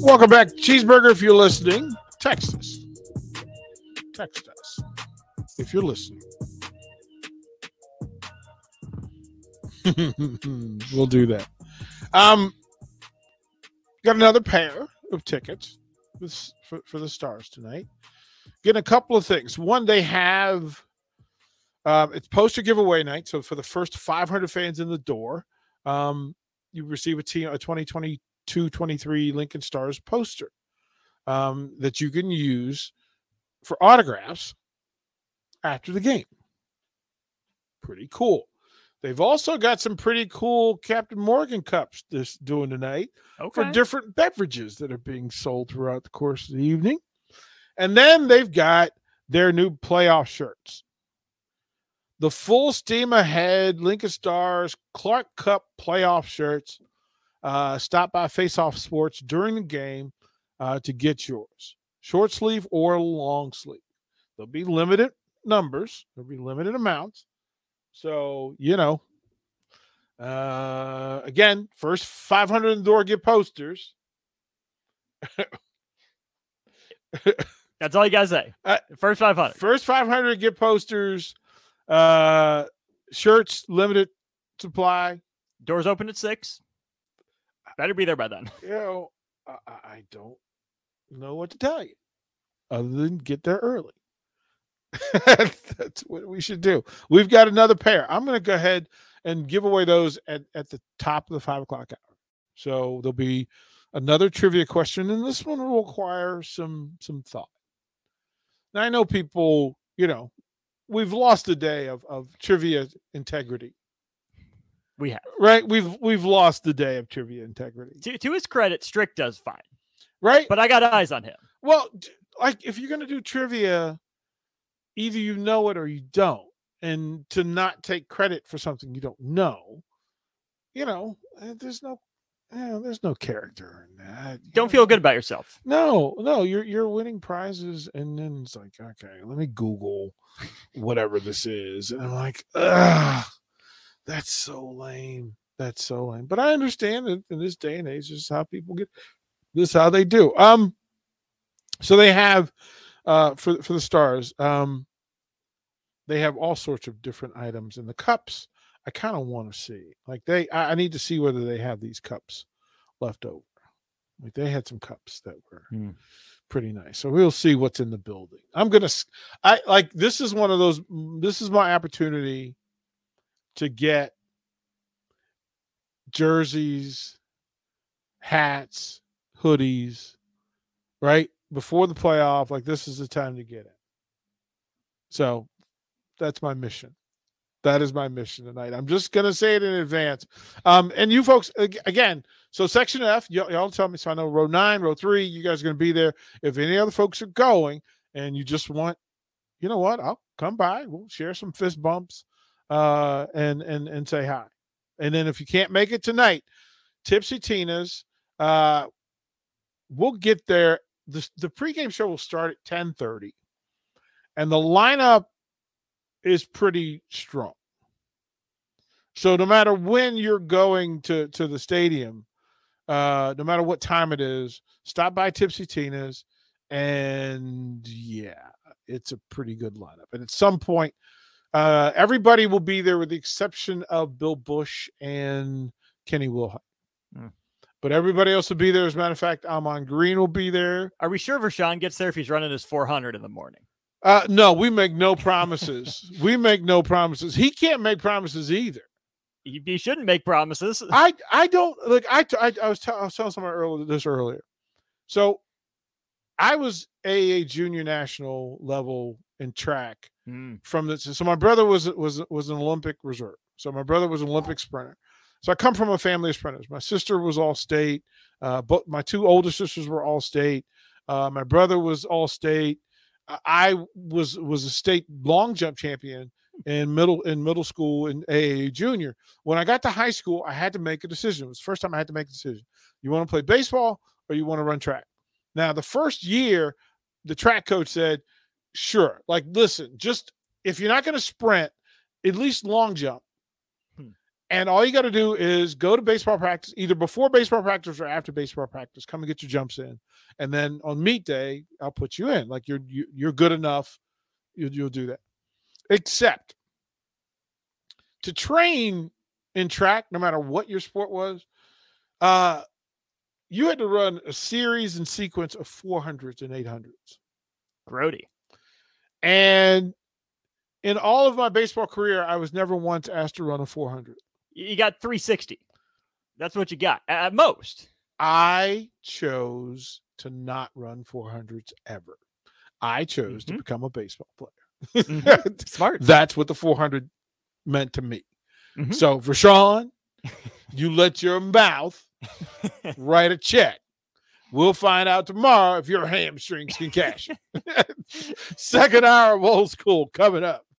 Welcome back, Cheeseburger. If you're listening, text us. Text us if you're listening. we'll do that. Um, got another pair of tickets for, for the Stars tonight. Getting a couple of things. One, they have um, it's poster giveaway night. So for the first 500 fans in the door, um, you receive a team a 2022 23 Lincoln Stars poster um, that you can use for autographs after the game. Pretty cool. They've also got some pretty cool Captain Morgan cups this doing tonight okay. for different beverages that are being sold throughout the course of the evening. And then they've got their new playoff shirts. The full steam ahead Lincoln Stars Clark Cup playoff shirts. Uh, stop by Face Off Sports during the game uh, to get yours. Short sleeve or long sleeve. There'll be limited numbers, there'll be limited amounts. So, you know, uh, again, first 500 in the door get posters. That's all you guys say. Uh, first 500. First 500 get posters. Uh, shirts, limited supply. Doors open at six. Better be there by then. You know, I, I don't know what to tell you other than get there early. That's what we should do. We've got another pair. I'm going to go ahead and give away those at, at the top of the five o'clock hour. So there'll be another trivia question, and this one will require some some thought. Now I know people, you know, we've lost a day of, of trivia integrity. We have right. We've we've lost the day of trivia integrity. To, to his credit, Strick does fine, right? But I got eyes on him. Well, like if you're gonna do trivia, either you know it or you don't. And to not take credit for something you don't know, you know, eh, there's no know, there's no character in that. You don't know? feel good about yourself. No, no, you're you're winning prizes, and then it's like, okay, let me Google whatever this is, and I'm like, ugh, that's so lame. That's so lame. But I understand that in this day and age, this is how people get. This is how they do. Um, so they have uh, for for the stars. Um, they have all sorts of different items in the cups. I kind of want to see like they. I, I, need to see whether they have these cups left over. Like they had some cups that were hmm. pretty nice. So we'll see what's in the building. I'm gonna. I like this is one of those. This is my opportunity to get jerseys, hats, hoodies, right? before the playoff, like this is the time to get it. So that's my mission. That is my mission tonight. I'm just gonna say it in advance. Um, and you folks again. So section F, y- y'all tell me. So I know row nine, row three. You guys are gonna be there. If any other folks are going, and you just want, you know what? I'll come by. We'll share some fist bumps, uh, and and and say hi. And then if you can't make it tonight, Tipsy Tina's. Uh, we'll get there the, the pregame show will start at 10:30 and the lineup is pretty strong. So no matter when you're going to to the stadium, uh, no matter what time it is, stop by Tipsy Tina's, and yeah, it's a pretty good lineup. And at some point, uh, everybody will be there with the exception of Bill Bush and Kenny Wilhite. Mm but everybody else will be there. As a matter of fact, Ahman Green will be there. Are we sure Vershawn gets there if he's running his 400 in the morning? Uh, no, we make no promises. we make no promises. He can't make promises either. He, he shouldn't make promises. I I don't like. I I, I was, t- I was telling someone earlier this earlier. So, I was AA junior national level in track mm. from the. So my brother was was was an Olympic reserve. So my brother was an Olympic sprinter. So I come from a family of sprinters. My sister was all state. Uh, but my two older sisters were all state. Uh, my brother was all state. I was was a state long jump champion in middle in middle school and AA junior. When I got to high school, I had to make a decision. It was the first time I had to make a decision. You want to play baseball or you want to run track? Now, the first year, the track coach said, "Sure. Like, listen, just if you're not going to sprint, at least long jump." And all you got to do is go to baseball practice, either before baseball practice or after baseball practice. Come and get your jumps in, and then on meet day, I'll put you in. Like you're you, are you are good enough, you'll, you'll do that. Except to train in track, no matter what your sport was, uh, you had to run a series and sequence of 400s and 800s. Grody. And in all of my baseball career, I was never once asked to run a 400. You got 360. That's what you got at most. I chose to not run 400s ever. I chose mm-hmm. to become a baseball player. mm-hmm. Smart. That's what the 400 meant to me. Mm-hmm. So for Sean, you let your mouth write a check. We'll find out tomorrow if your hamstrings can cash it. Second hour of old school coming up.